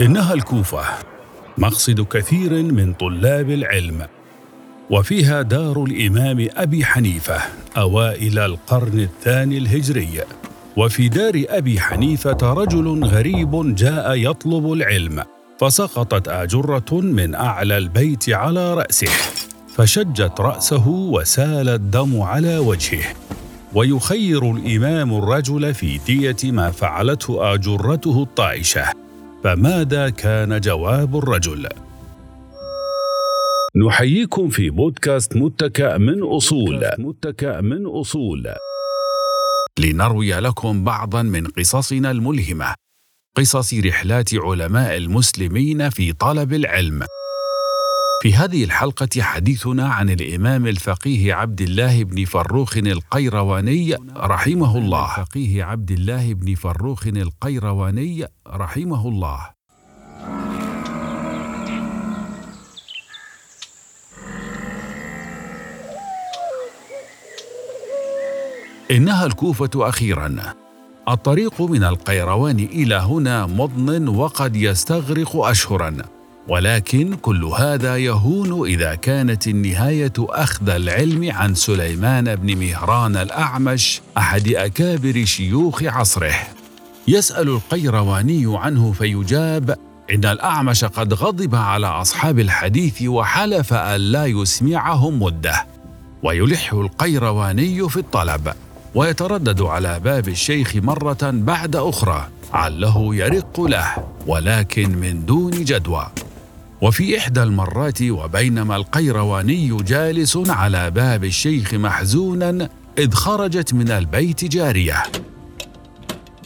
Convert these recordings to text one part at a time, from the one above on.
إنها الكوفة مقصد كثير من طلاب العلم وفيها دار الإمام أبي حنيفة أوائل القرن الثاني الهجري وفي دار أبي حنيفة رجل غريب جاء يطلب العلم فسقطت آجرة من أعلى البيت على رأسه فشجت رأسه وسال الدم على وجهه ويخير الإمام الرجل في دية ما فعلته آجرته الطائشة. فماذا كان جواب الرجل؟ نحييكم في بودكاست متكأ من أصول. متكأ من أصول. لنروي لكم بعضا من قصصنا الملهمة. قصص رحلات علماء المسلمين في طلب العلم. في هذه الحلقة حديثنا عن الإمام الفقيه عبد الله بن فروخ القيرواني رحمه الله. فقيه عبد الله بن فروخ القيرواني رحمه الله. إنها الكوفة أخيرا. الطريق من القيروان إلى هنا مضن وقد يستغرق أشهرا. ولكن كل هذا يهون إذا كانت النهاية أخذ العلم عن سليمان بن مهران الأعمش أحد أكابر شيوخ عصره. يسأل القيرواني عنه فيجاب إن الأعمش قد غضب على أصحاب الحديث وحلف الا يسمعهم مدة. ويلح القيرواني في الطلب ويتردد على باب الشيخ مرة بعد أخرى عله يرق له ولكن من دون جدوى. وفي إحدى المرات وبينما القيرواني جالس على باب الشيخ محزونا إذ خرجت من البيت جارية.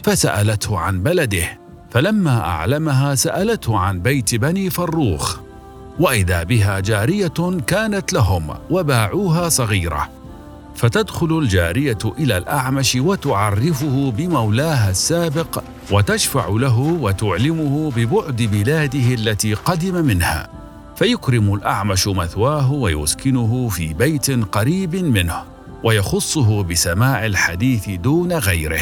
فسألته عن بلده فلما أعلمها سألته عن بيت بني فروخ. وإذا بها جارية كانت لهم وباعوها صغيرة. فتدخل الجارية إلى الأعمش وتعرفه بمولاها السابق وتشفع له وتعلمه ببعد بلاده التي قدم منها. فيكرم الأعمش مثواه ويسكنه في بيت قريب منه ويخصه بسماع الحديث دون غيره.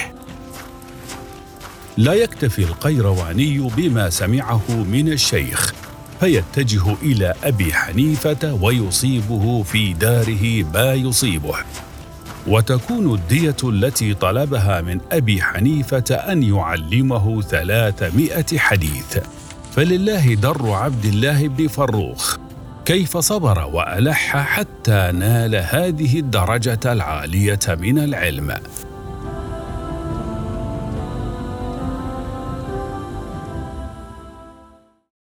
لا يكتفي القيرواني بما سمعه من الشيخ فيتجه إلى أبي حنيفة ويصيبه في داره ما يصيبه. وتكون الدية التي طلبها من أبي حنيفة أن يعلمه ثلاثمائة حديث. فلله در عبد الله بن فروخ. كيف صبر وألح حتى نال هذه الدرجة العالية من العلم.